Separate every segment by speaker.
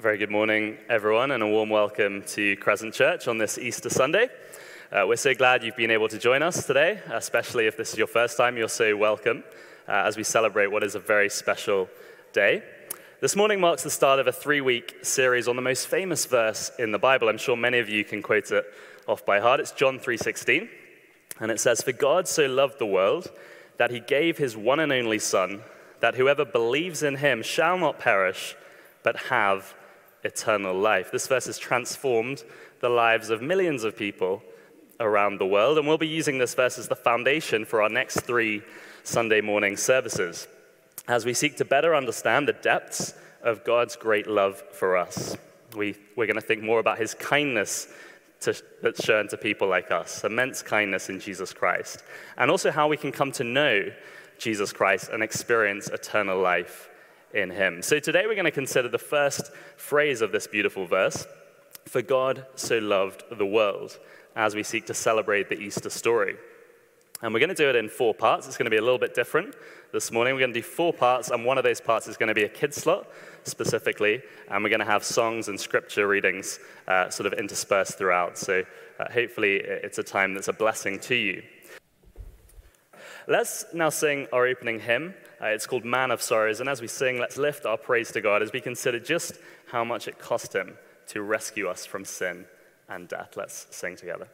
Speaker 1: Very good morning, everyone, and a warm welcome to Crescent Church on this Easter Sunday. Uh, we're so glad you've been able to join us today, especially if this is your first time, you're so welcome uh, as we celebrate what is a very special day. This morning marks the start of a three week series on the most famous verse in the Bible. I'm sure many of you can quote it off by heart. It's John 3:16, and it says, "For God so loved the world that he gave his one and only Son, that whoever believes in him shall not perish, but have eternal life. This verse has transformed the lives of millions of people around the world, and we'll be using this verse as the foundation for our next three Sunday morning services as we seek to better understand the depths of God's great love for us. We, we're going to think more about his kindness to, that's shown to people like us, immense kindness in Jesus Christ, and also how we can come to know Jesus Christ and experience eternal life in him. So today we're going to consider the first phrase of this beautiful verse For God so loved the world, as we seek to celebrate the Easter story. And we're going to do it in four parts. It's going to be a little bit different this morning. We're going to do four parts, and one of those parts is going to be a kid slot specifically, and we're going to have songs and scripture readings uh, sort of interspersed throughout. So uh, hopefully it's a time that's a blessing to you. Let's now sing our opening hymn. Uh, it's called Man of Sorrows. And as we sing, let's lift our praise to God as we consider just how much it cost him to rescue us from sin and death. Let's sing together.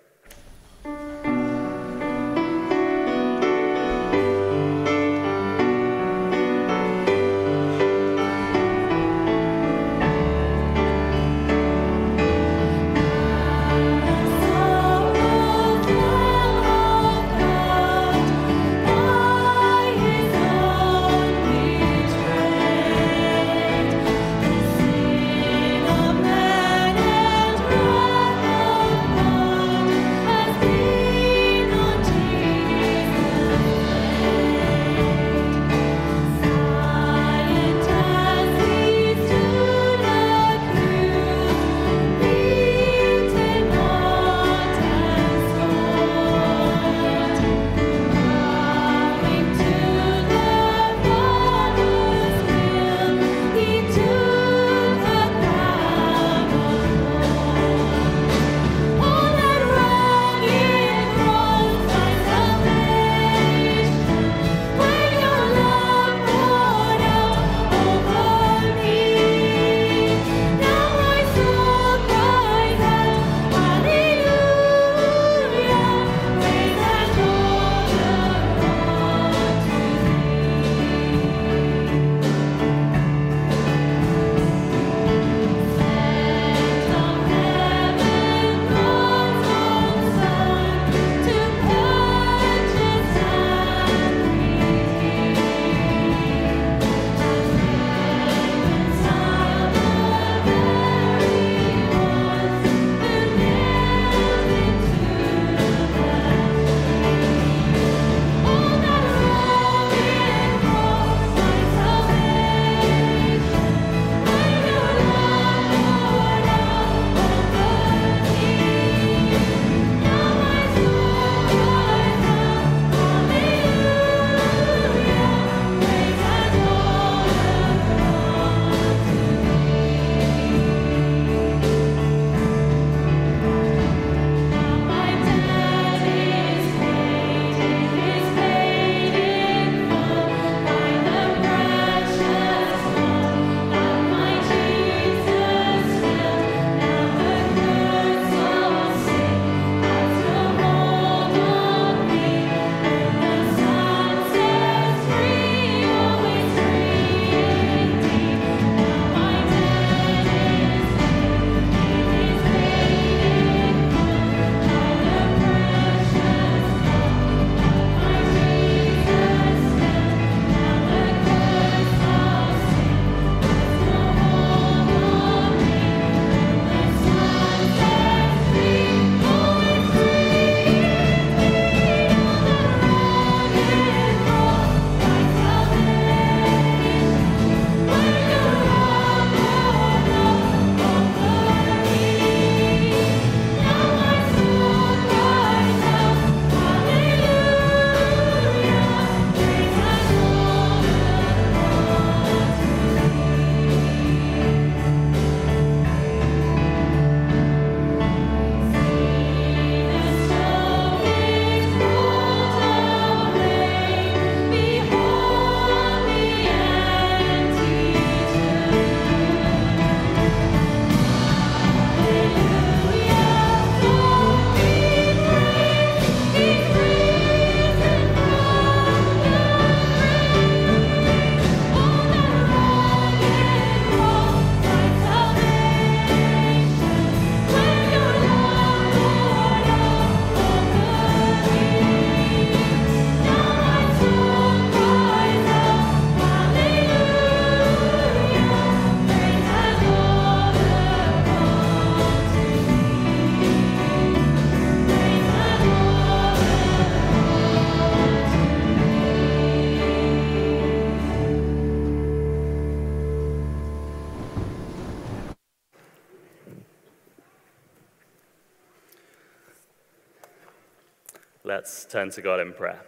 Speaker 1: Turn to God in prayer.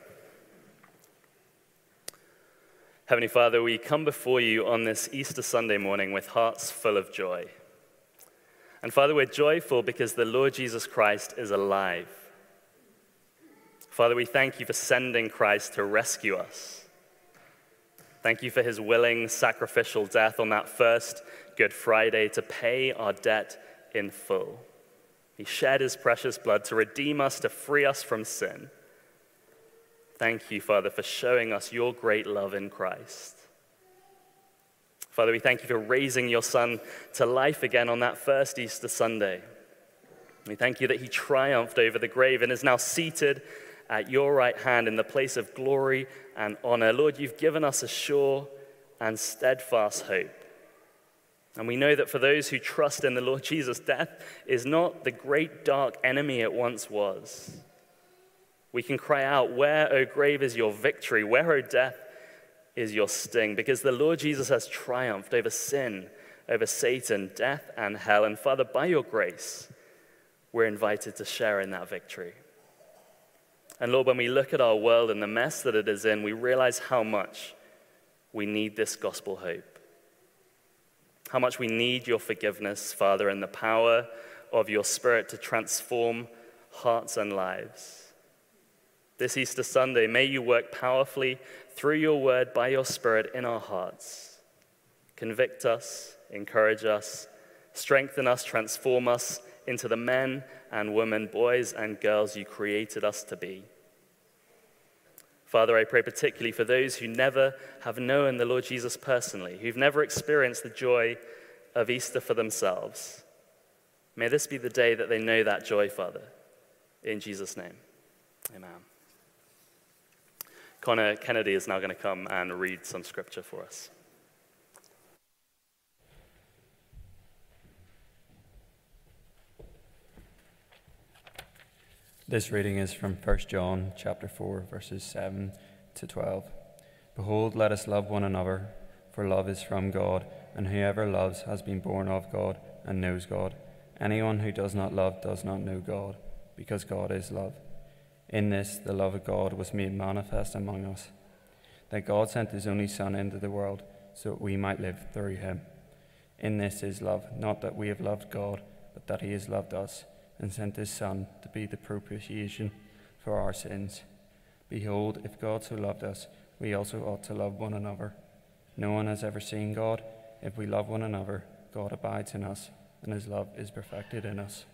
Speaker 1: Heavenly Father, we come before you on this Easter Sunday morning with hearts full of joy. And Father, we're joyful because the Lord Jesus Christ is alive. Father, we thank you for sending Christ to rescue us. Thank you for his willing sacrificial death on that first Good Friday to pay our debt in full. He shed his precious blood to redeem us, to free us from sin. Thank you, Father, for showing us your great love in Christ. Father, we thank you for raising your Son to life again on that first Easter Sunday. We thank you that he triumphed over the grave and is now seated at your right hand in the place of glory and honor. Lord, you've given us a sure and steadfast hope. And we know that for those who trust in the Lord Jesus, death is not the great dark enemy it once was. We can cry out, Where, O grave, is your victory? Where, O death, is your sting? Because the Lord Jesus has triumphed over sin, over Satan, death, and hell. And Father, by your grace, we're invited to share in that victory. And Lord, when we look at our world and the mess that it is in, we realize how much we need this gospel hope how much we need your forgiveness, Father, and the power of your Spirit to transform hearts and lives. This Easter Sunday, may you work powerfully through your word by your Spirit in our hearts. Convict us, encourage us, strengthen us, transform us into the men and women, boys and girls you created us to be. Father, I pray particularly for those who never have known the Lord Jesus personally, who've never experienced the joy of Easter for themselves. May this be the day that they know that joy, Father. In Jesus' name, amen. Connor Kennedy is now going to come and read some scripture for us.
Speaker 2: This reading is from 1 John chapter 4 verses 7 to 12. Behold, let us love one another, for love is from God, and whoever loves has been born of God and knows God. Anyone who does not love does not know God, because God is love. In this the love of God was made manifest among us, that God sent his only Son into the world so that we might live through him. In this is love, not that we have loved God, but that he has loved us and sent his Son to be the propitiation for our sins. Behold, if God so loved us, we also ought to love one another. No one has ever seen God. If we love one another, God abides in us, and his love is perfected in us.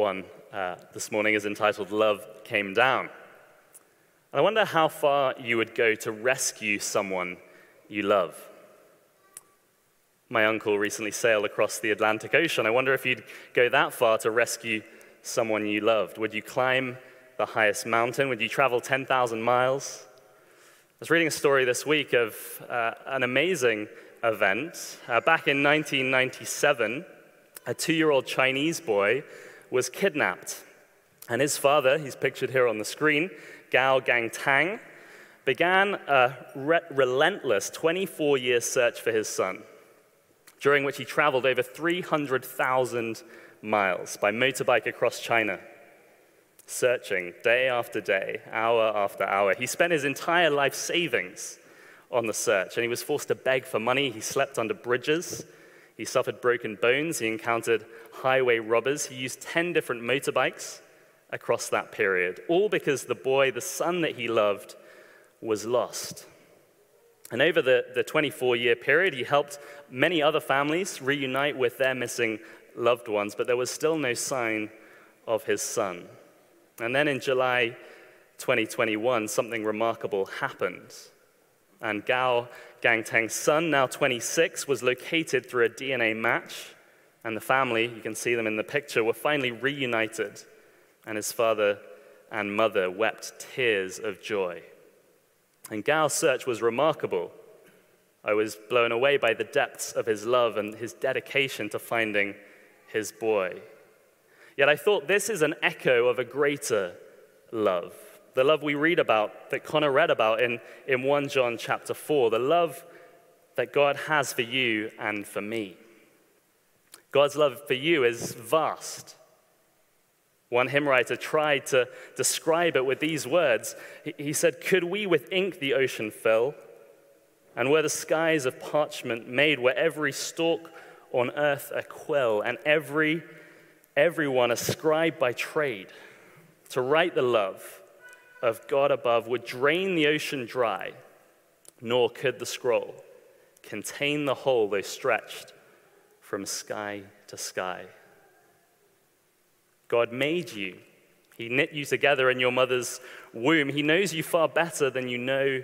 Speaker 1: One uh, this morning is entitled Love Came Down. And I wonder how far you would go to rescue someone you love. My uncle recently sailed across the Atlantic Ocean. I wonder if you'd go that far to rescue someone you loved. Would you climb the highest mountain? Would you travel 10,000 miles? I was reading a story this week of uh, an amazing event. Uh, back in 1997, a two year old Chinese boy was kidnapped. And his father, he's pictured here on the screen, Gao Gangtang, began a re- relentless 24 year search for his son, during which he traveled over 300,000 miles by motorbike across China, searching day after day, hour after hour. He spent his entire life savings on the search, and he was forced to beg for money. He slept under bridges. He suffered broken bones. He encountered highway robbers. He used 10 different motorbikes across that period, all because the boy, the son that he loved, was lost. And over the, the 24 year period, he helped many other families reunite with their missing loved ones, but there was still no sign of his son. And then in July 2021, something remarkable happened. And Gao Gangtang's son, now 26, was located through a DNA match, and the family, you can see them in the picture, were finally reunited, and his father and mother wept tears of joy. And Gao's search was remarkable. I was blown away by the depths of his love and his dedication to finding his boy. Yet I thought this is an echo of a greater love the love we read about, that Connor read about in, in 1 John chapter 4, the love that God has for you and for me. God's love for you is vast. One hymn writer tried to describe it with these words. He said, Could we with ink the ocean fill, and were the skies of parchment made, were every stalk on earth a quill, and every everyone a scribe by trade, to write the love of God above would drain the ocean dry, nor could the scroll contain the whole, they stretched from sky to sky. God made you. He knit you together in your mother's womb. He knows you far better than you know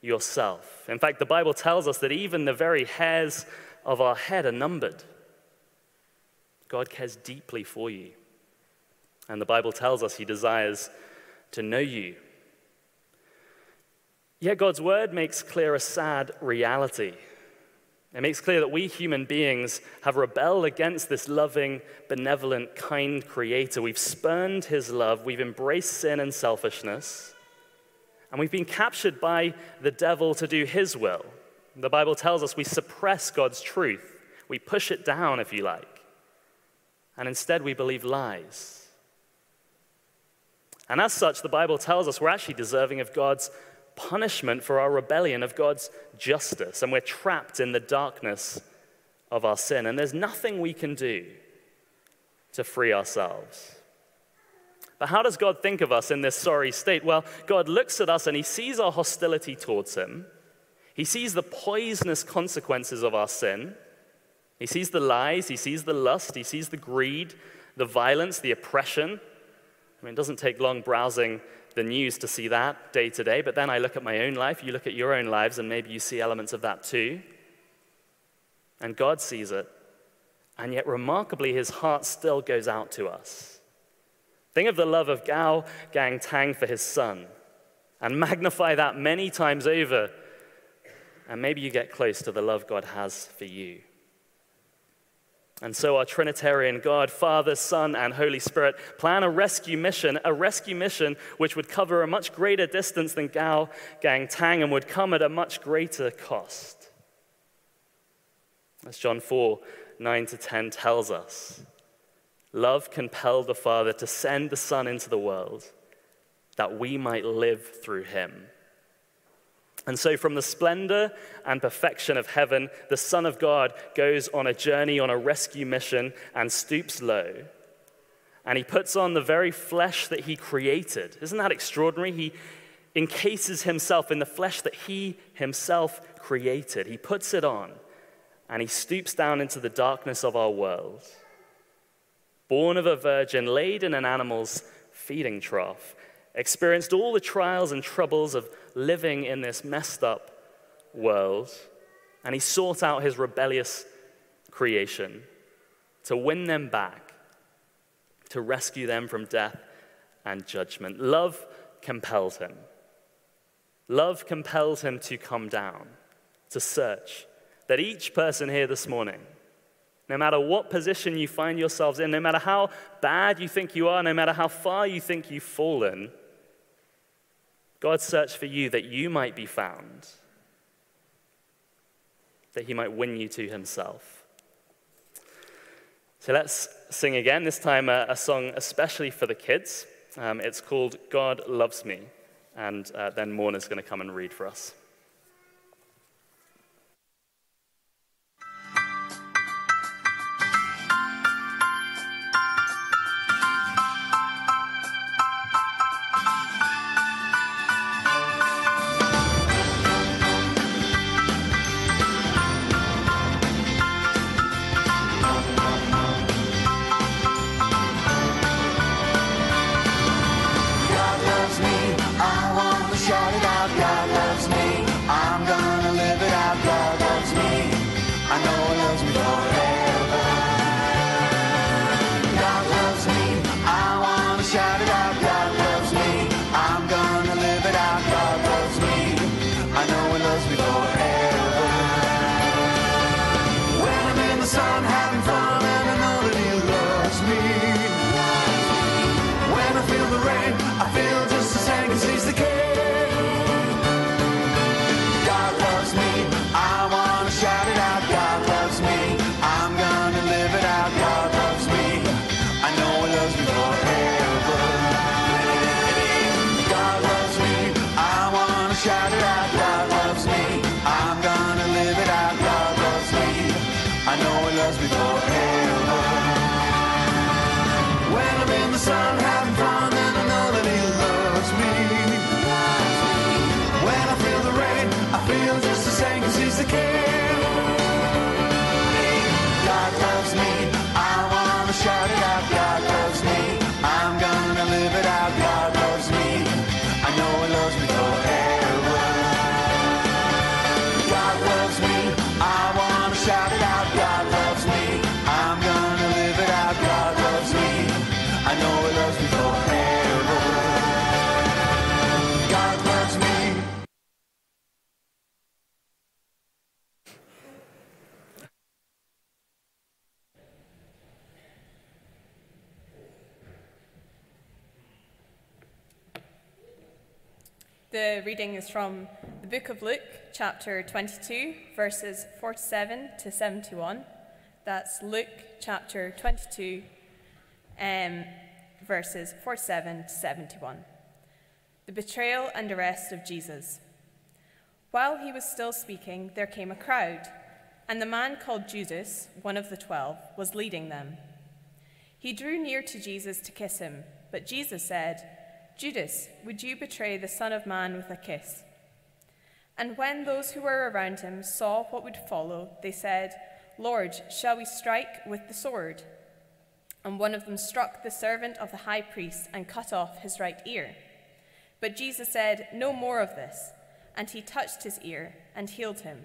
Speaker 1: yourself. In fact, the Bible tells us that even the very hairs of our head are numbered. God cares deeply for you. And the Bible tells us he desires to know you. Yet God's word makes clear a sad reality. It makes clear that we human beings have rebelled against this loving, benevolent, kind creator. We've spurned his love, we've embraced sin and selfishness, and we've been captured by the devil to do his will. The Bible tells us we suppress God's truth, we push it down, if you like, and instead we believe lies. And as such, the Bible tells us we're actually deserving of God's punishment for our rebellion, of God's justice, and we're trapped in the darkness of our sin. And there's nothing we can do to free ourselves. But how does God think of us in this sorry state? Well, God looks at us and he sees our hostility towards him. He sees the poisonous consequences of our sin. He sees the lies, he sees the lust, he sees the greed, the violence, the oppression, I mean, it doesn't take long browsing the news to see that day to day, but then I look at my own life, you look at your own lives, and maybe you see elements of that too. And God sees it. And yet, remarkably, his heart still goes out to us. Think of the love of Gao Gang Tang for his son, and magnify that many times over. And maybe you get close to the love God has for you. And so, our Trinitarian God, Father, Son, and Holy Spirit plan a rescue mission, a rescue mission which would cover a much greater distance than Gao Gang Tang and would come at a much greater cost. As John 4 9 to 10 tells us, love compelled the Father to send the Son into the world that we might live through him. And so, from the splendor and perfection of heaven, the Son of God goes on a journey, on a rescue mission, and stoops low. And he puts on the very flesh that he created. Isn't that extraordinary? He encases himself in the flesh that he himself created. He puts it on, and he stoops down into the darkness of our world.
Speaker 3: born of a virgin, laid in an animal's feeding trough, experienced all the trials and troubles of living in this messed up world, and he sought out his rebellious creation to win them back, to rescue them from death and judgment. Love compelled him. Love compelled him to come down, to search. That each person here this morning, no matter what position you find yourselves in, no matter how bad you think you are, no matter how far you think you've fallen, God searched for you that you might be found, that he might win you to himself. So let's sing again, this time a, a song especially for the kids. Um, it's called God Loves Me, and uh, then Morna's going to come and read for us.
Speaker 4: The reading is from the book of Luke, chapter 22, verses 47 to 71. That's Luke chapter 22, um, verses 47 to 71. The betrayal and arrest of Jesus. While he was still speaking, there came a crowd, and the man called Judas, one of the twelve, was leading them. He drew near to Jesus to kiss him, but Jesus said, Judas, would you betray the Son of Man with a kiss? And when those who were around him saw what would follow, they said, Lord, shall we strike with the sword? And one of them struck the servant of the high priest and cut off his right ear. But Jesus said, No more of this. And he touched his ear and healed him.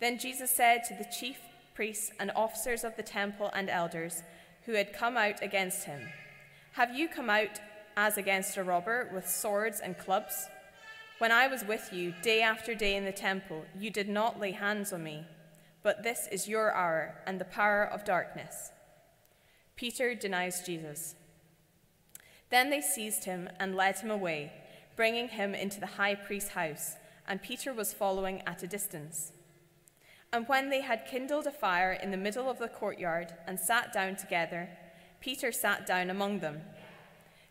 Speaker 4: Then Jesus said to the chief priests and officers of the temple and elders who had come out against him, Have you come out as against a robber with swords and clubs? When I was with you day after day in the temple, you did not lay hands on me, but this is your hour and the power of darkness. Peter denies Jesus. Then they seized him and led him away, bringing him into the high priest's house, and Peter was following at a distance. And when they had kindled a fire in the middle of the courtyard and sat down together, Peter sat down among them.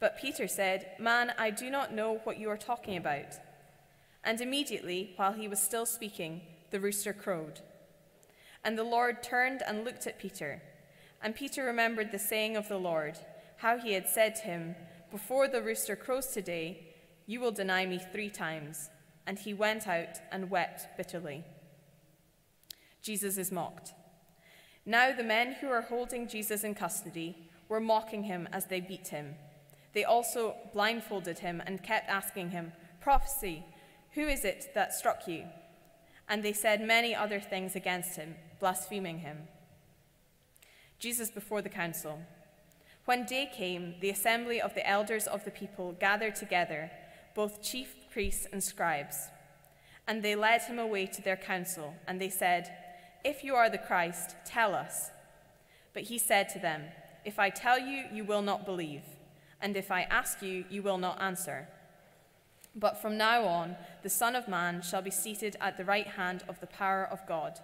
Speaker 4: But Peter said, Man, I do not know what you are talking about. And immediately, while he was still speaking, the rooster crowed. And the Lord turned and looked at Peter. And Peter remembered the saying of the Lord, how he had said to him, Before the rooster crows today, you will deny me three times. And he went out and wept bitterly. Jesus is mocked. Now the men who were holding Jesus in custody were mocking him as they beat him. They also blindfolded him and kept asking him, Prophecy, who is it that struck you? And they said many other things against him, blaspheming him. Jesus before the council. When day came, the assembly of the elders of the people gathered together, both chief priests and scribes. And they led him away to their council, and they said, If you are the Christ, tell us. But he said to them, If I tell you, you will not believe, and if I ask you, you will not answer. But from now on, the Son of Man shall be seated at the right hand of the power of God.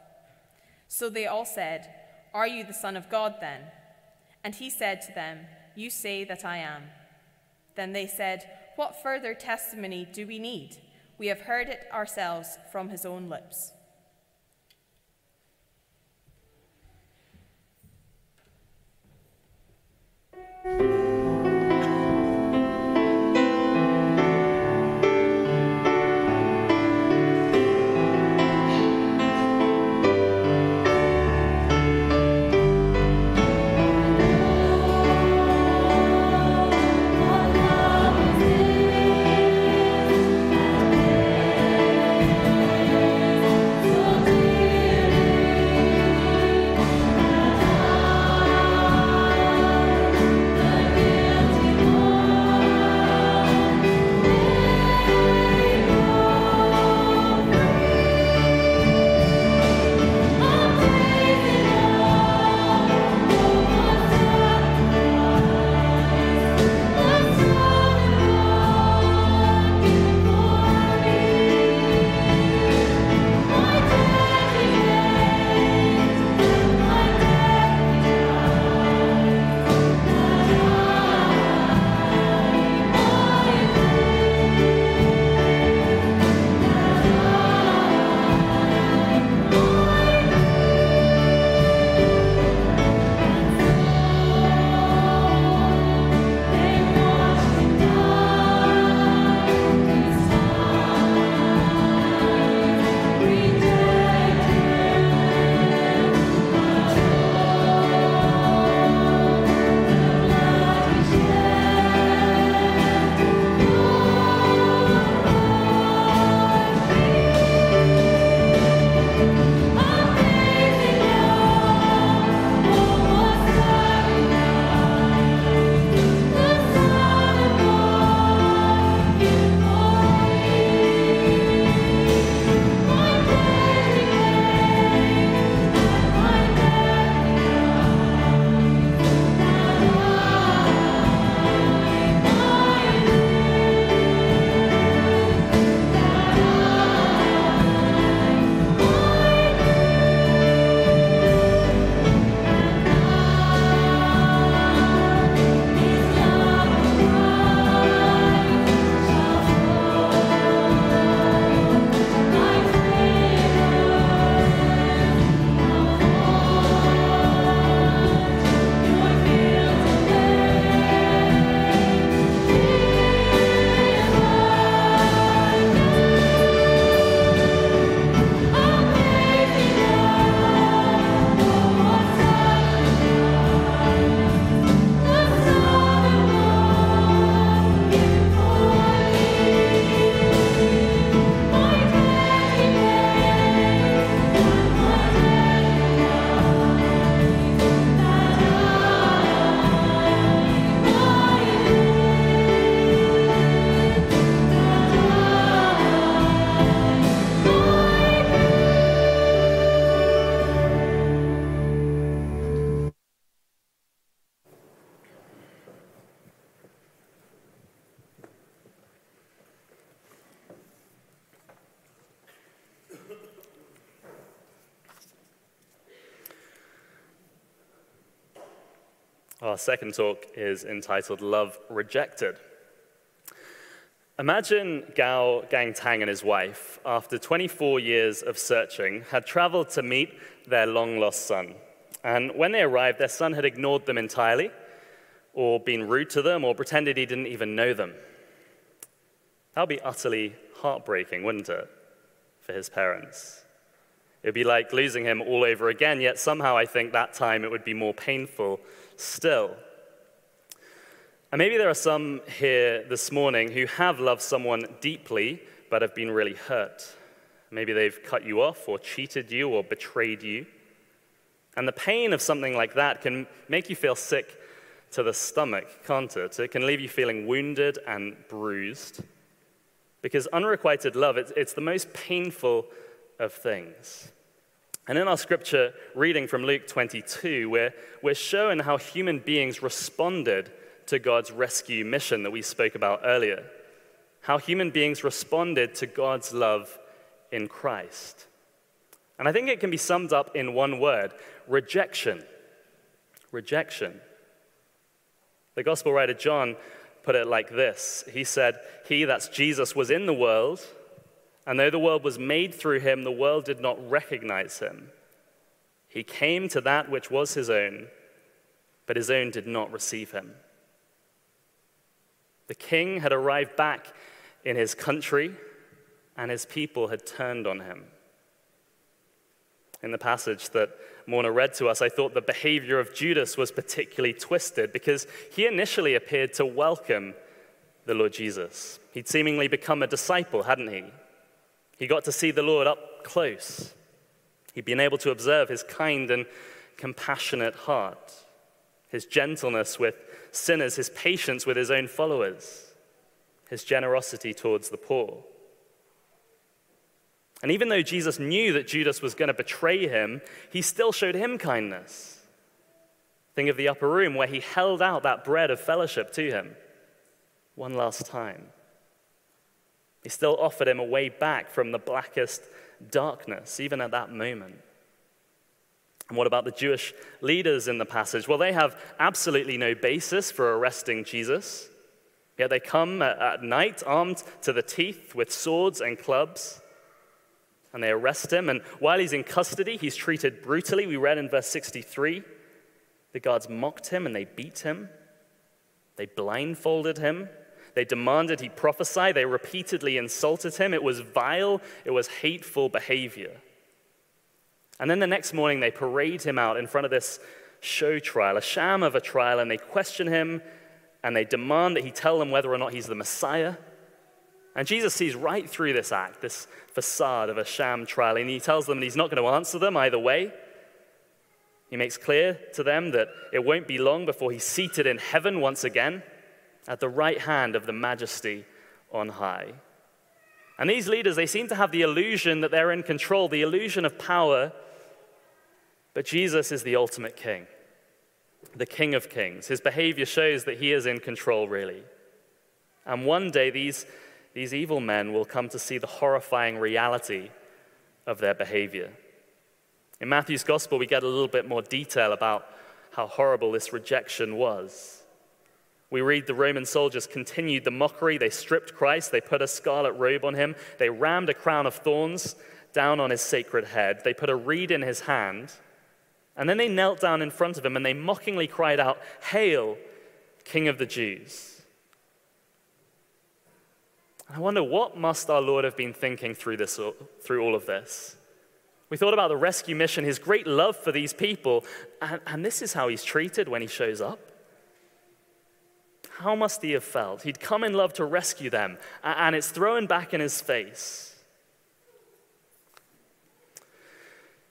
Speaker 4: So they all said, Are you the Son of God then? And he said to them, You say that I am. Then they said, What further testimony do we need? We have heard it ourselves from his own lips.
Speaker 1: Second talk is entitled Love Rejected. Imagine Gao Gangtang and his wife, after 24 years of searching, had traveled to meet their long lost son. And when they arrived, their son had ignored them entirely, or been rude to them, or pretended he didn't even know them. That would be utterly heartbreaking, wouldn't it, for his parents? It would be like losing him all over again, yet somehow I think that time it would be more painful still. And maybe there are some here this morning who have loved someone deeply but have been really hurt. Maybe they've cut you off or cheated you or betrayed you. And the pain of something like that can make you feel sick to the stomach, can't it? It can leave you feeling wounded and bruised. Because unrequited love, it's, it's the most painful of things. And in our scripture reading from Luke 22, we're, we're shown how human beings responded to God's rescue mission that we spoke about earlier. How human beings responded to God's love in Christ. And I think it can be summed up in one word rejection. Rejection. The gospel writer John put it like this He said, He, that's Jesus, was in the world and though the world was made through him, the world did not recognize him. He came to that which was his own, but his own did not receive him. The king had arrived back in his country, and his people had turned on him. In the passage that Morna read to us, I thought the behavior of Judas was particularly twisted because he initially appeared to welcome the Lord Jesus. He'd seemingly become a disciple, hadn't he? He got to see the Lord up close. He'd been able to observe his kind and compassionate heart, his gentleness with sinners, his patience with his own followers, his generosity towards the poor. And even though Jesus knew that Judas was going to betray him, he still showed him kindness. Think of the upper room where he held out that bread of fellowship to him one last time. He still offered him a way back from the blackest darkness, even at that moment. And what about the Jewish leaders in the passage? Well, they have absolutely no basis for arresting Jesus. Yet they come at night armed to the teeth with swords and clubs, and they arrest him. And while he's in custody, he's treated brutally. We read in verse 63 the guards mocked him and they beat him, they blindfolded him, they demanded he prophesy. They repeatedly insulted him. It was vile, it was hateful behavior. And then the next morning, they parade him out in front of this show trial, a sham of a trial, and they question him and they demand that he tell them whether or not he's the Messiah. And Jesus sees right through this act, this facade of a sham trial, and he tells them that he's not going to answer them either way. He makes clear to them that it won't be long before he's seated in heaven once again at the right hand of the majesty on high. And these leaders, they seem to have the illusion that they're in control, the illusion of power. But Jesus is the ultimate king, the king of kings. His behavior shows that he is in control, really. And one day, these, these evil men will come to see the horrifying reality of their behavior. In Matthew's gospel, we get a little bit more detail about how horrible this rejection was. We read the Roman soldiers continued the mockery. They stripped Christ, they put a scarlet robe on him, they rammed a crown of thorns down on his sacred head, they put a reed in his hand, and then they knelt down in front of him and they mockingly cried out, Hail, King of the Jews. I wonder what must our Lord have been thinking through, this, through all of this? We thought about the rescue mission, his great love for these people, and, and this is how he's treated when he shows up. How must he have felt? He'd come in love to rescue them, and it's thrown back in his face.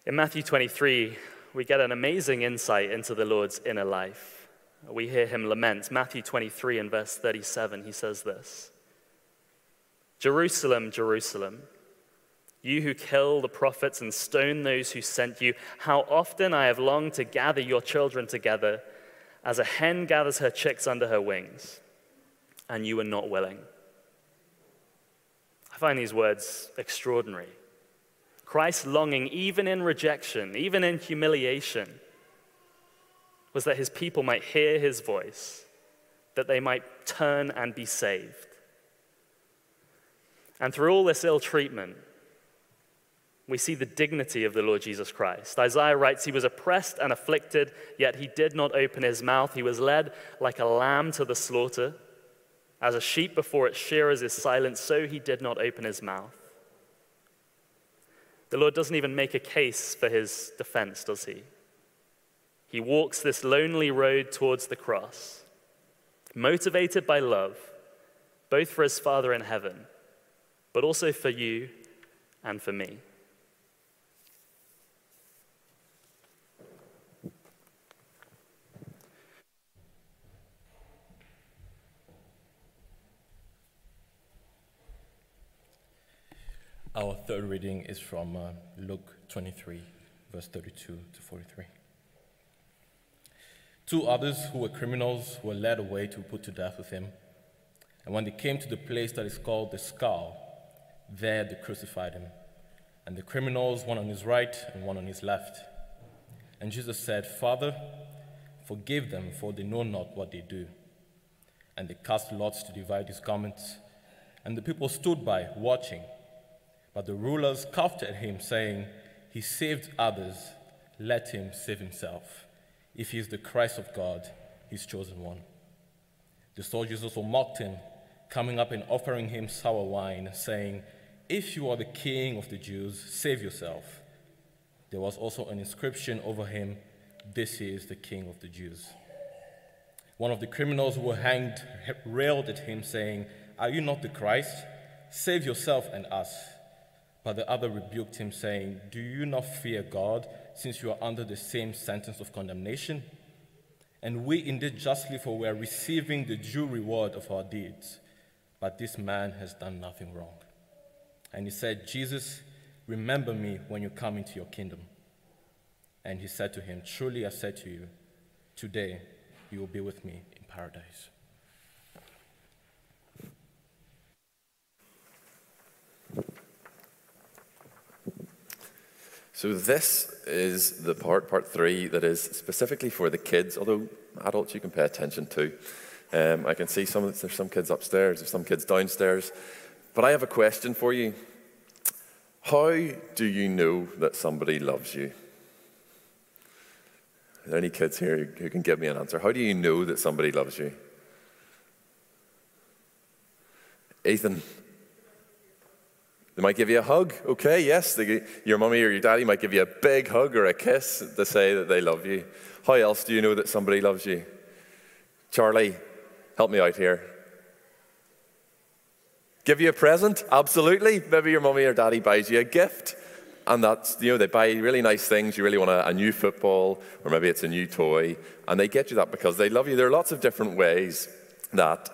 Speaker 1: In Matthew 23, we get an amazing insight into the Lord's inner life. We hear him lament. Matthew 23 and verse 37, he says this Jerusalem, Jerusalem, you who kill the prophets and stone those who sent you, how often I have longed to gather your children together as a hen gathers her chicks under her wings, and you were not willing. I find these words extraordinary. Christ's longing, even in rejection, even in humiliation. was that his people might hear his voice, that they might turn and be saved. And through all this ill treatment, we see the dignity of the Lord Jesus Christ. Isaiah writes, He was oppressed and afflicted, yet he did not open his mouth. He was led like a lamb to the slaughter. As a sheep before its shearers is silent, so he did not open his mouth. The Lord doesn't even make a case for his defense, does he? He walks this lonely road towards the cross, motivated by love, both for his Father in heaven, but also for you and for me.
Speaker 5: Our third reading is from uh, Luke 23, verse 32 to 43. Two others who were criminals were led away to be put to death with him. And when they came to the place that is called the skull, there they crucified him. And the criminals, one on his right and one on his left. And Jesus said, Father, forgive them, for they know not what they do. And they cast lots to divide his garments. And the people stood by, watching. But the rulers scoffed at him, saying, He saved others, let him save himself. If he is the Christ of God, his chosen one. The soldiers also mocked him, coming up and offering him sour wine, saying, If you are the king of the Jews, save yourself. There was also an inscription over him, This is the king of the Jews. One of the criminals who were hanged railed at him, saying, Are you not the Christ? Save yourself and us. But the other rebuked him, saying, Do you not fear God, since you are under the same sentence of condemnation? And we indeed justly, for we are receiving the due reward of our deeds. But this man has done nothing wrong. And he said, Jesus, remember me when you come into your kingdom. And he said to him, Truly I said to you, today you will be with me in paradise.
Speaker 6: So, this is the part, part three, that is specifically for the kids, although adults you can pay attention to. Um, I can see some, there's some kids upstairs, there's some kids downstairs. But I have a question for you. How do you know that somebody loves you? Are there any kids here who can give me an answer? How do you know that somebody loves you? Ethan, they might give you a hug. Okay, yes. They, your mummy or your daddy might give you a big hug or a kiss to say that they love you. How else do you know that somebody loves you? Charlie, help me out here. Give you a present? Absolutely. Maybe your mummy or daddy buys you a gift. And that's, you know, they buy really nice things. You really want a, a new football, or maybe it's a new toy. And they get you that because they love you. There are lots of different ways that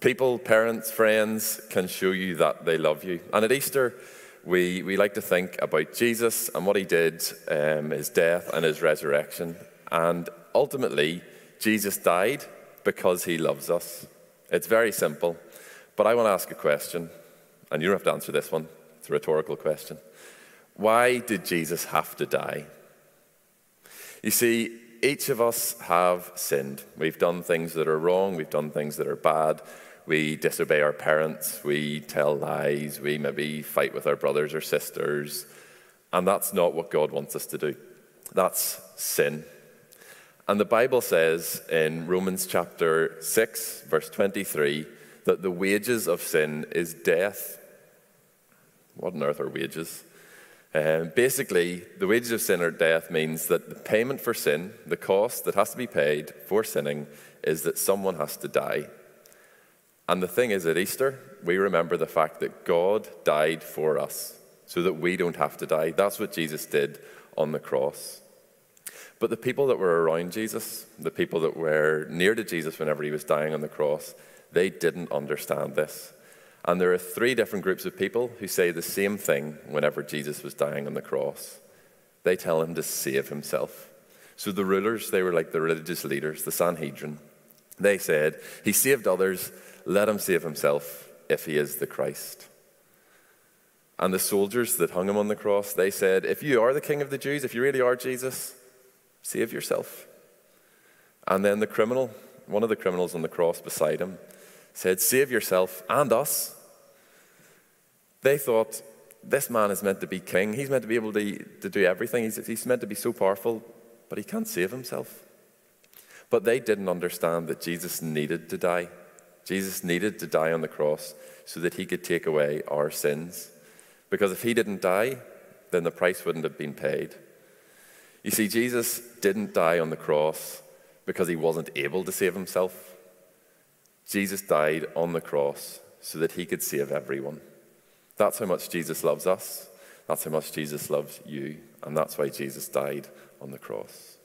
Speaker 6: people, parents, friends can show you that they love you. And at Easter, we, we like to think about Jesus and what he did, um, his death and his resurrection. And ultimately, Jesus died because he loves us. It's very simple. But I want to ask a question, and you don't have to answer this one, it's a rhetorical question. Why did Jesus have to die? You see, each of us have sinned. We've done things that are wrong, we've done things that are bad. We disobey our parents, we tell lies, we maybe fight with our brothers or sisters. And that's not what God wants us to do. That's sin. And the Bible says in Romans chapter 6, verse 23, that the wages of sin is death. What on earth are wages? Um, basically, the wages of sin or death means that the payment for sin, the cost that has to be paid for sinning, is that someone has to die. And the thing is, at Easter, we remember the fact that God died for us so that we don't have to die. That's what Jesus did on the cross. But the people that were around Jesus, the people that were near to Jesus whenever he was dying on the cross, they didn't understand this. And there are three different groups of people who say the same thing whenever Jesus was dying on the cross. They tell him to save himself. So the rulers, they were like the religious leaders, the Sanhedrin. They said, He saved others, let him save himself if he is the Christ. And the soldiers that hung him on the cross, they said, If you are the king of the Jews, if you really are Jesus, save yourself. And then the criminal, one of the criminals on the cross beside him, said, Save yourself and us. They thought, This man is meant to be king. He's meant to be able to, to do everything. He's, he's meant to be so powerful, but he can't save himself. But they didn't understand that Jesus needed to die. Jesus needed to die on the cross so that he could take away our sins. Because if he didn't die, then the price wouldn't have been paid. You see, Jesus didn't die on the cross because he wasn't able to save himself. Jesus died on the cross so that he could save everyone. That's how much Jesus loves us. That's how much Jesus loves you. And that's why Jesus died on the cross.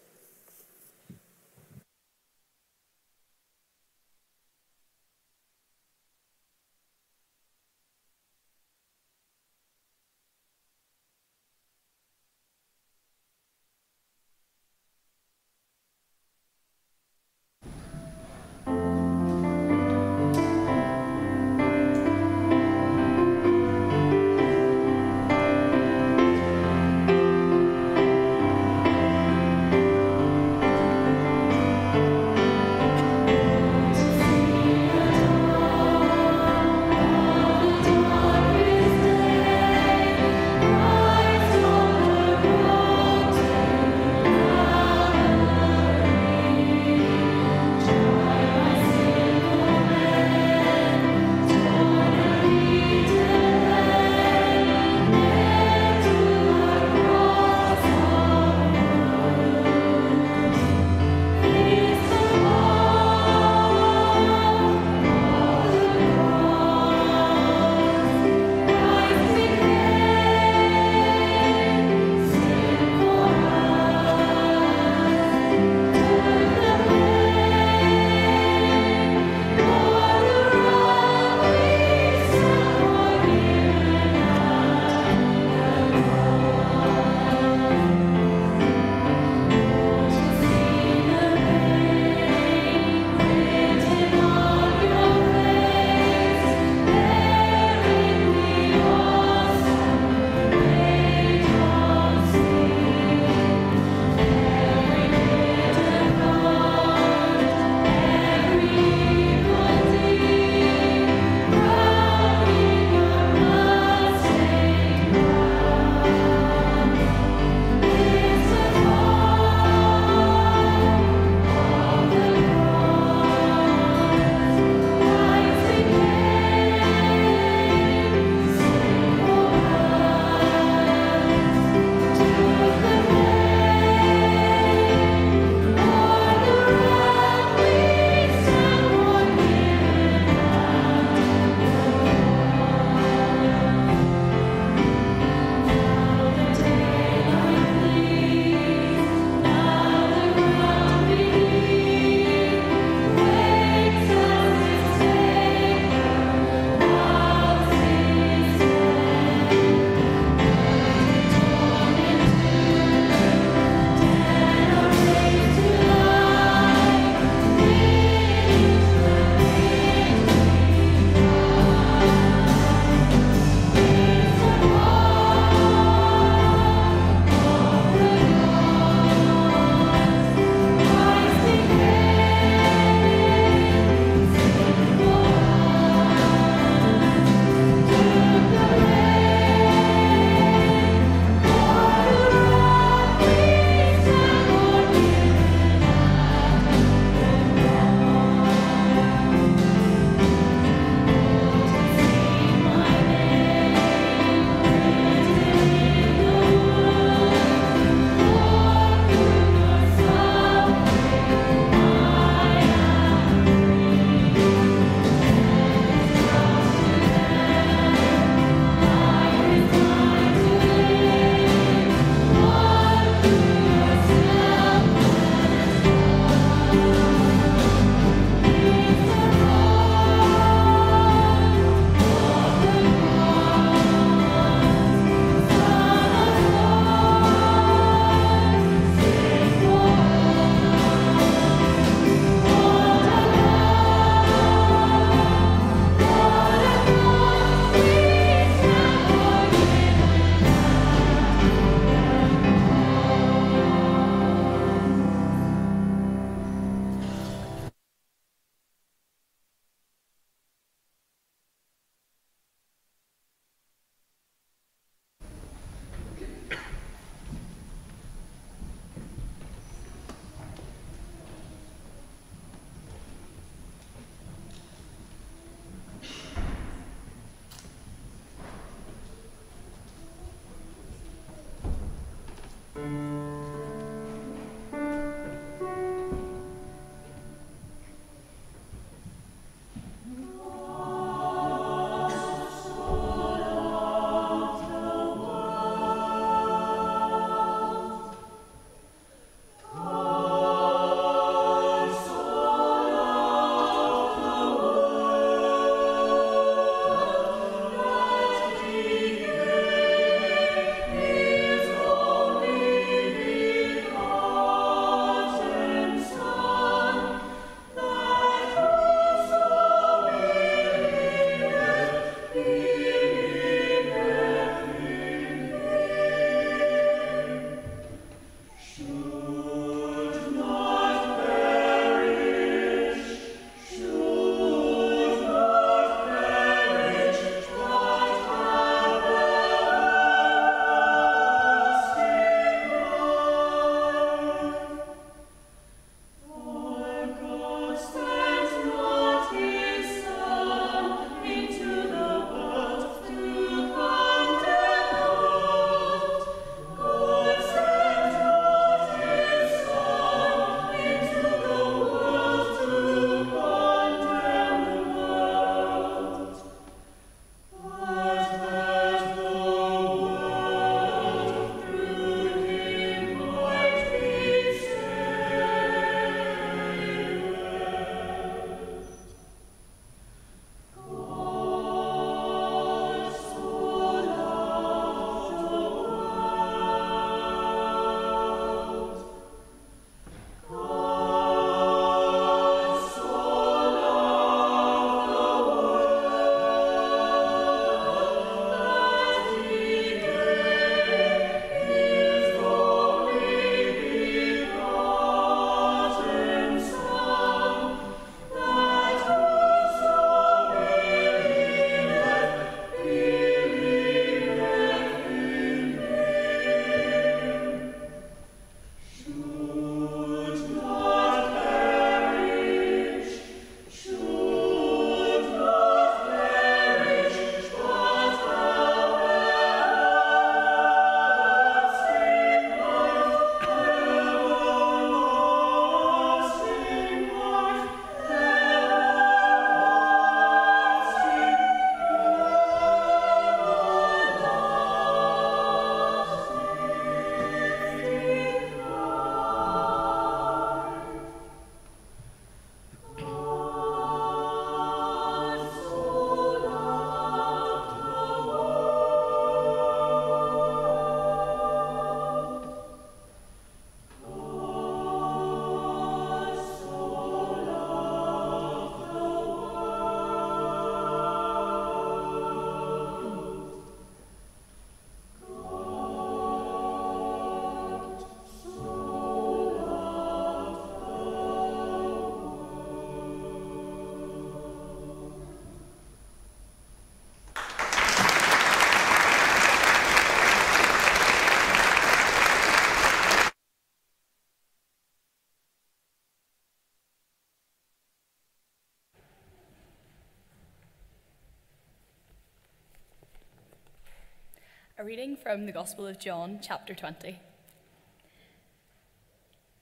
Speaker 7: Reading from the Gospel of John, chapter 20.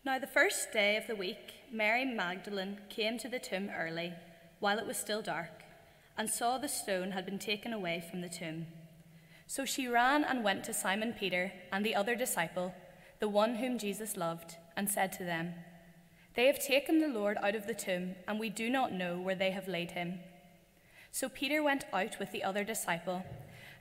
Speaker 7: Now, the first day of the week, Mary Magdalene came to the tomb early, while it was still dark, and saw the stone had been taken away from the tomb. So she ran and went to Simon Peter and the other disciple, the one whom Jesus loved, and said to them, They have taken the Lord out of the tomb, and we do not know where they have laid him. So Peter went out with the other disciple,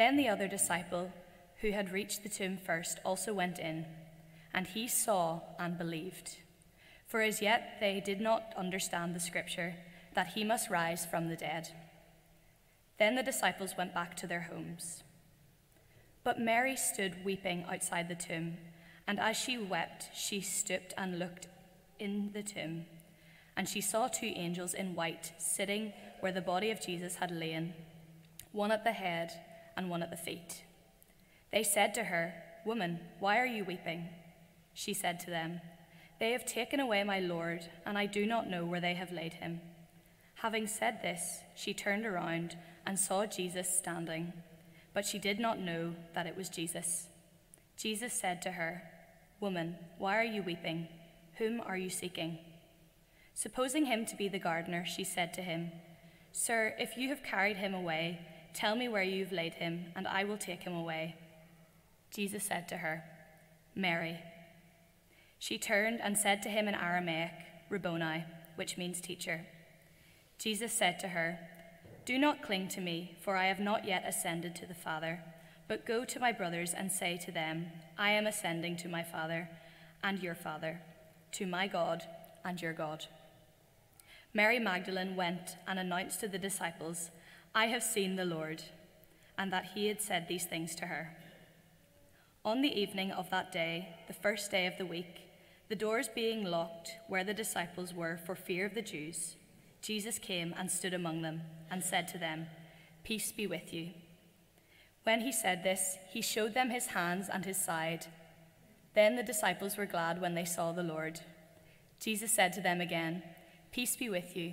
Speaker 7: Then the other disciple, who had reached the tomb first, also went in, and he saw and believed. For as yet they did not understand the scripture that he must rise from the dead. Then the disciples went back to their homes. But Mary stood weeping outside the tomb, and as she wept, she stooped and looked in the tomb. And she saw two angels in white sitting where the body of Jesus had lain, one at the head and one at the feet. They said to her, Woman, why are you weeping? She said to them, They have taken away my Lord, and I do not know where they have laid him. Having said this, she turned around and saw Jesus standing, but she did not know that it was Jesus. Jesus said to her, Woman, why are you weeping? Whom are you seeking? Supposing him to be the gardener, she said to him, Sir, if you have carried him away, tell me where you have laid him, and I will take him away. Jesus said to her, Mary. She turned and said to him in Aramaic, Rabboni, which means teacher. Jesus said to her, Do not cling to me, for I have not yet ascended to the Father, but go to my brothers and say to them, I am ascending to my Father and your Father, to my God and your God. Mary Magdalene went and announced to the disciples, I have seen the Lord, and that he had said these things to her. On the evening of that day, the first day of the week, the doors being locked where the disciples were for fear of the Jews, Jesus came and stood among them and said to them, Peace be with you. When he said this, he showed them his hands and his side. Then the disciples were glad when they saw the Lord. Jesus said to them again, Peace be with you.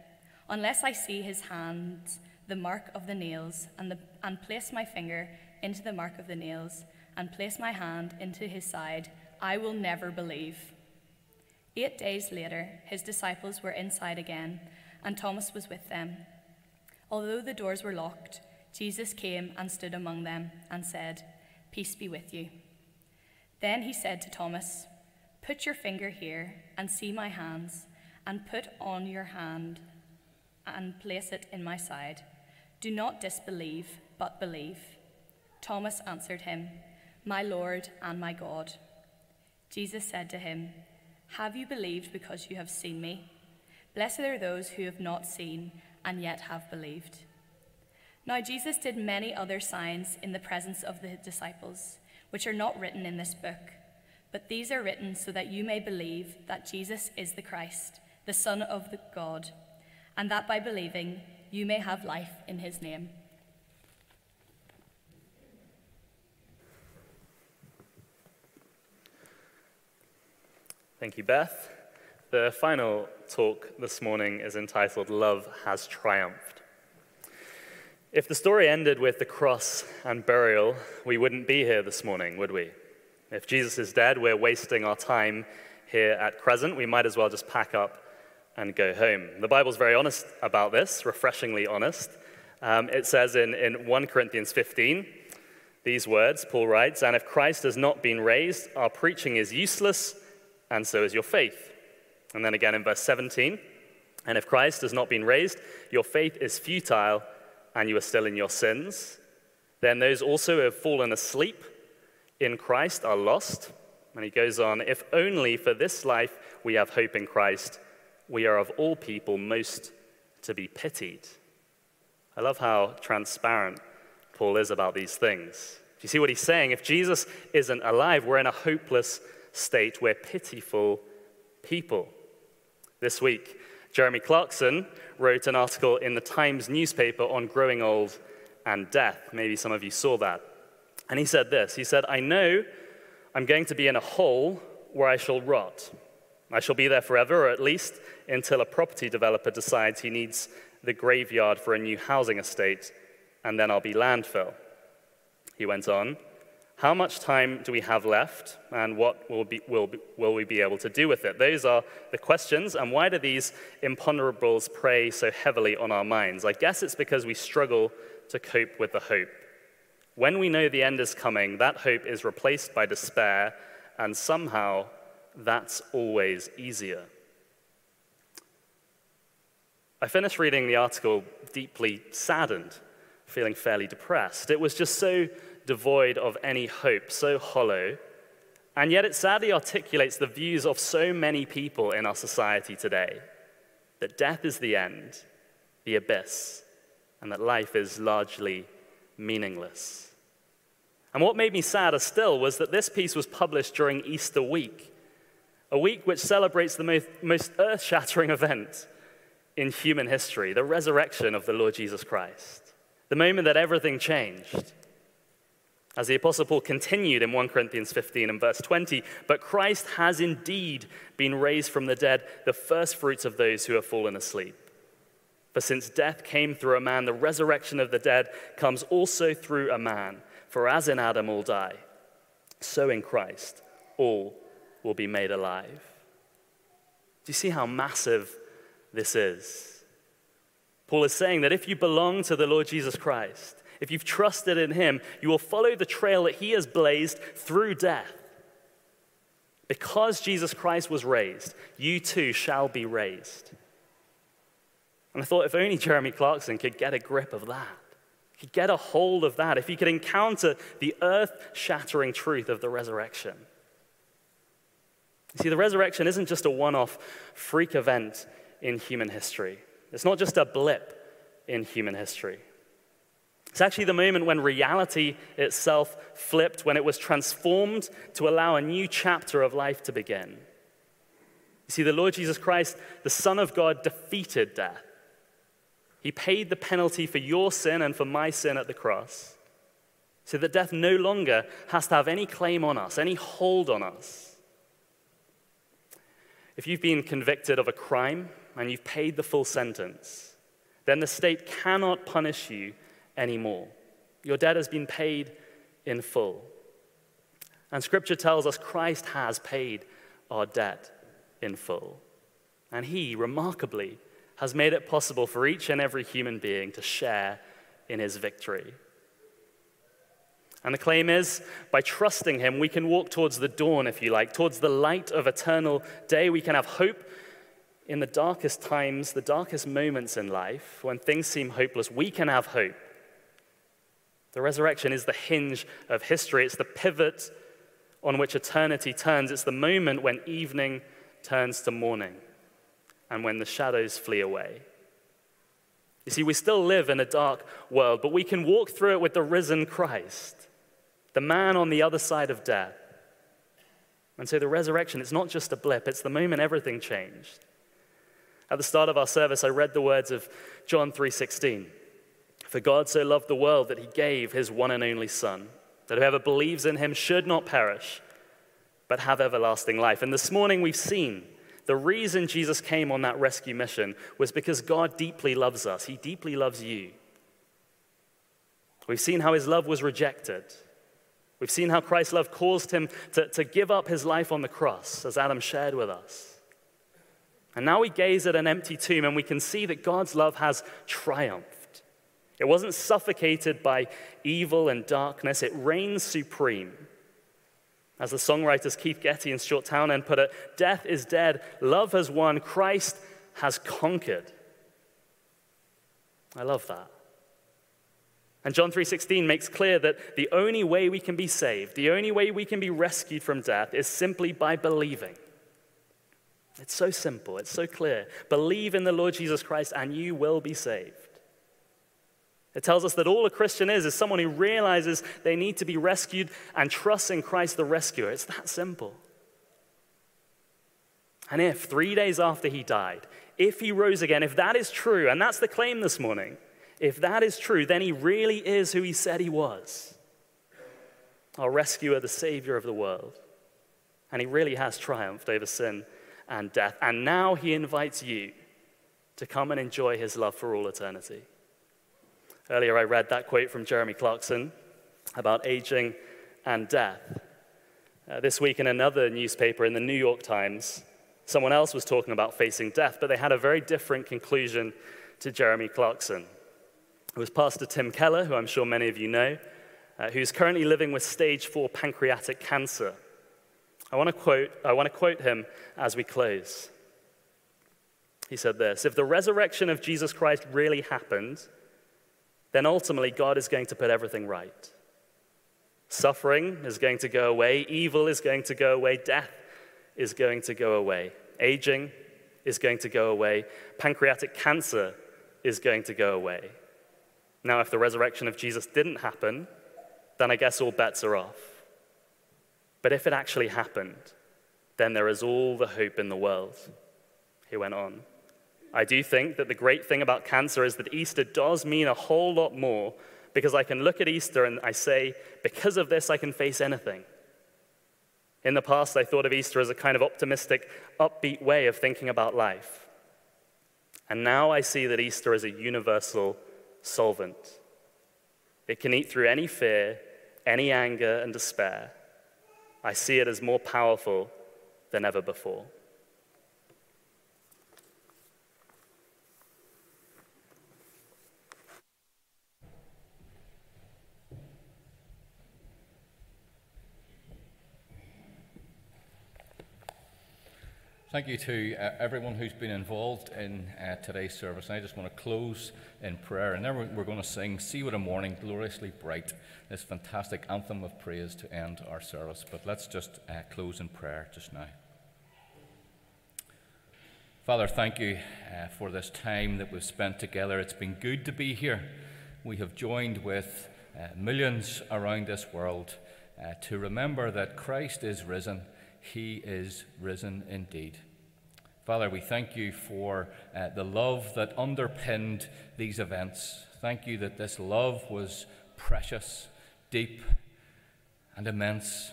Speaker 7: Unless I see his hands, the mark of the nails, and, the, and place my finger into the mark of the nails, and place my hand into his side, I will never believe. Eight days later, his disciples were inside again, and Thomas was with them. Although the doors were locked, Jesus came and stood among them and said, Peace be with you. Then he said to Thomas, Put your finger here and see my hands, and put on your hand and place it in my side. Do not disbelieve, but believe. Thomas answered him, My Lord and my God. Jesus said to him, Have you believed because you have seen me? Blessed are those who have not seen and yet have believed. Now, Jesus did many other signs in the presence of the disciples, which are not written in this book, but these are written so that you may believe that Jesus is the Christ, the Son of the God and that by believing you may have life in his name.
Speaker 1: Thank you, Beth. The final talk this morning is entitled Love Has Triumphed. If the story ended with the cross and burial, we wouldn't be here this morning, would we? If Jesus is dead, we're wasting our time here at Crescent. We might as well just pack up and go home. The Bible's very honest about this, refreshingly honest. Um, it says in, in 1 Corinthians 15, These words, Paul writes, and if Christ has not been raised, our preaching is useless, and so is your faith. And then again in verse 17, and if Christ has not been raised, your faith is futile, and you are still in your sins. Then those also who have fallen asleep in Christ are lost. And he goes on, if only for this life we have hope in Christ, we are of all people most to be pitied. I love how transparent Paul is about these things. Do you see what he's saying? If Jesus isn't alive, we're in a hopeless state. We're pitiful people. This week, Jeremy Clarkson wrote an article in the Times newspaper on growing old and death. Maybe some of you saw that. And he said this He said, I know I'm going to be in a hole where I shall rot. I shall be there forever, or at least until a property developer decides he needs the graveyard for a new housing estate, and then I'll be landfill. He went on, How much time do we have left, and what will, be, will, will we be able to do with it? Those are the questions, and why do these imponderables prey so heavily on our minds? I guess it's because we struggle to cope with the hope. When we know the end is coming, that hope is replaced by despair, and somehow that's always easier. I finished reading the article deeply saddened, feeling fairly depressed. It was just so devoid of any hope, so hollow, and yet it sadly articulates the views of so many people in our society today that death is the end, the abyss, and that life is largely meaningless. And what made me sadder still was that this piece was published during Easter week, a week which celebrates the most, most earth shattering event in human history the resurrection of the Lord Jesus Christ, the moment that everything changed. As the Apostle Paul continued in 1 Corinthians 15 and verse 20, but Christ has indeed been raised from the dead, the first fruits of those who have fallen asleep. For since death came through a man, the resurrection of the dead comes also through a man. For as in Adam all die, so in Christ all will be made alive. Do you see how massive this is? Paul is saying that if you belong to the Lord Jesus Christ, if you've trusted in him, you will follow the trail that he has blazed through death. Because Jesus Christ was raised, you too shall be raised. And I thought if only Jeremy Clarkson could get a grip of that could get a hold of that, if he could encounter the earth shattering truth of the resurrection. You see, the resurrection isn't just a one off freak event in human history, it's not just a blip in human history. It's actually the moment when reality itself flipped, when it was transformed to allow a new chapter of life to begin. You see, the Lord Jesus Christ, the Son of God, defeated death. He paid the penalty for your sin and for my sin at the cross, so that death no longer has to have any claim on us, any hold on us. If you've been convicted of a crime and you've paid the full sentence, then the state cannot punish you anymore. Your debt has been paid in full. And scripture tells us Christ has paid our debt in full. And he, remarkably, has made it possible for each and every human being to share in his victory. And the claim is by trusting him, we can walk towards the dawn, if you like, towards the light of eternal day. We can have hope in the darkest times, the darkest moments in life, when things seem hopeless. We can have hope. The resurrection is the hinge of history, it's the pivot on which eternity turns, it's the moment when evening turns to morning and when the shadows flee away. You see, we still live in a dark world, but we can walk through it with the risen Christ, the man on the other side of death. And so the resurrection, it's not just a blip, it's the moment everything changed. At the start of our service, I read the words of John 3:16. For God so loved the world that he gave his one and only Son, that whoever believes in him should not perish, but have everlasting life. And this morning we've seen the reason Jesus came on that rescue mission was because God deeply loves us. He deeply loves you. We've seen how his love was rejected. We've seen how Christ's love caused him to, to give up his life on the cross, as Adam shared with us. And now we gaze at an empty tomb and we can see that God's love has triumphed. It wasn't suffocated by evil and darkness, it reigns supreme. As the songwriters Keith Getty and Stuart Townend put it, death is dead, love has won, Christ has conquered. I love that. And John 3:16 makes clear that the only way we can be saved, the only way we can be rescued from death is simply by believing. It's so simple, it's so clear. Believe in the Lord Jesus Christ and you will be saved. It tells us that all a Christian is is someone who realizes they need to be rescued and trusts in Christ the rescuer. It's that simple. And if 3 days after he died, if he rose again, if that is true, and that's the claim this morning, if that is true, then he really is who he said he was our rescuer, the savior of the world. And he really has triumphed over sin and death. And now he invites you to come and enjoy his love for all eternity. Earlier, I read that quote from Jeremy Clarkson about aging and death. Uh, this week, in another newspaper in the New York Times, someone else was talking about facing death, but they had a very different conclusion to Jeremy Clarkson. It was Pastor Tim Keller, who I'm sure many of you know, uh, who's currently living with stage four pancreatic cancer. I want, to quote, I want to quote him as we close. He said this If the resurrection of Jesus Christ really happened, then ultimately God is going to put everything right. Suffering is going to go away, evil is going to go away, death is going to go away, aging is going to go away, pancreatic cancer is going to go away. Now, if the resurrection of Jesus didn't happen, then I guess all bets are off. But if it actually happened, then there is all the hope in the world. He went on. I do think that the great thing about cancer is that Easter does mean a whole lot more because I can look at Easter and I say, because of this, I can face anything. In the past, I thought of Easter as a kind of optimistic, upbeat way of thinking about life. And now I see that Easter is a universal solvent. It can eat through any fear, any anger, and despair. I see it as more powerful than ever before.
Speaker 8: Thank you to uh, everyone who's been involved in uh, today's service. And I just want to close in prayer. And then we're, going to sing See What a Morning, Gloriously Bright, this fantastic anthem of praise to end our service. But let's just uh, close in prayer just now. Father, thank you uh, for this time that we've spent together. It's been good to be here. We have joined with uh, millions around this world uh, to remember that Christ is risen he is risen indeed. Father, we thank you for uh, the love that underpinned these events. Thank you that this love was precious, deep, and immense.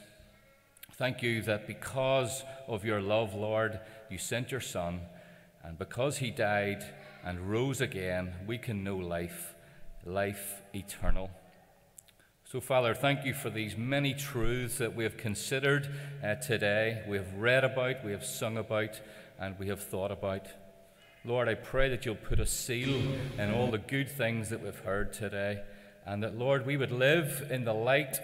Speaker 8: Thank you that because of your love, Lord, you sent your Son, and because he died and rose again, we can know life, life eternal. So, Father, thank you for these many truths that we have considered uh, today, we have read about, we have sung about, and we have thought about. Lord, I pray that you'll put a seal in all the good things that we've heard today, and that, Lord, we would live in the light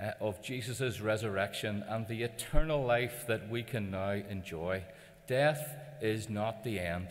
Speaker 8: uh, of Jesus' resurrection and the eternal life that we can now enjoy. Death is not the end.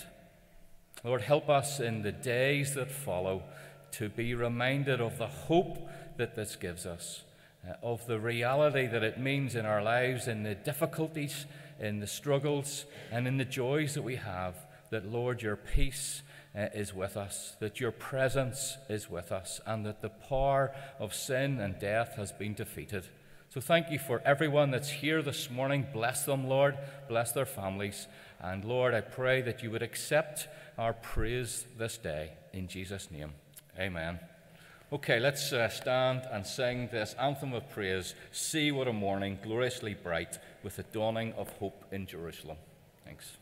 Speaker 8: Lord, help us in the days that follow to be reminded of the hope that this gives us, uh, of the reality that it means in our lives, in the difficulties, in the struggles, and in the joys that we have, that, Lord, your peace uh, is with us, that your presence is with us, and that the power of sin and death has been defeated. So thank you for everyone that's here this morning. Bless them, Lord. Bless their families. And Lord, I pray that you would accept our praise this day. In Jesus' name, amen. Okay, let's uh, stand and sing this anthem of praise. See what a morning, gloriously bright, with the dawning of hope in Jerusalem. Thanks.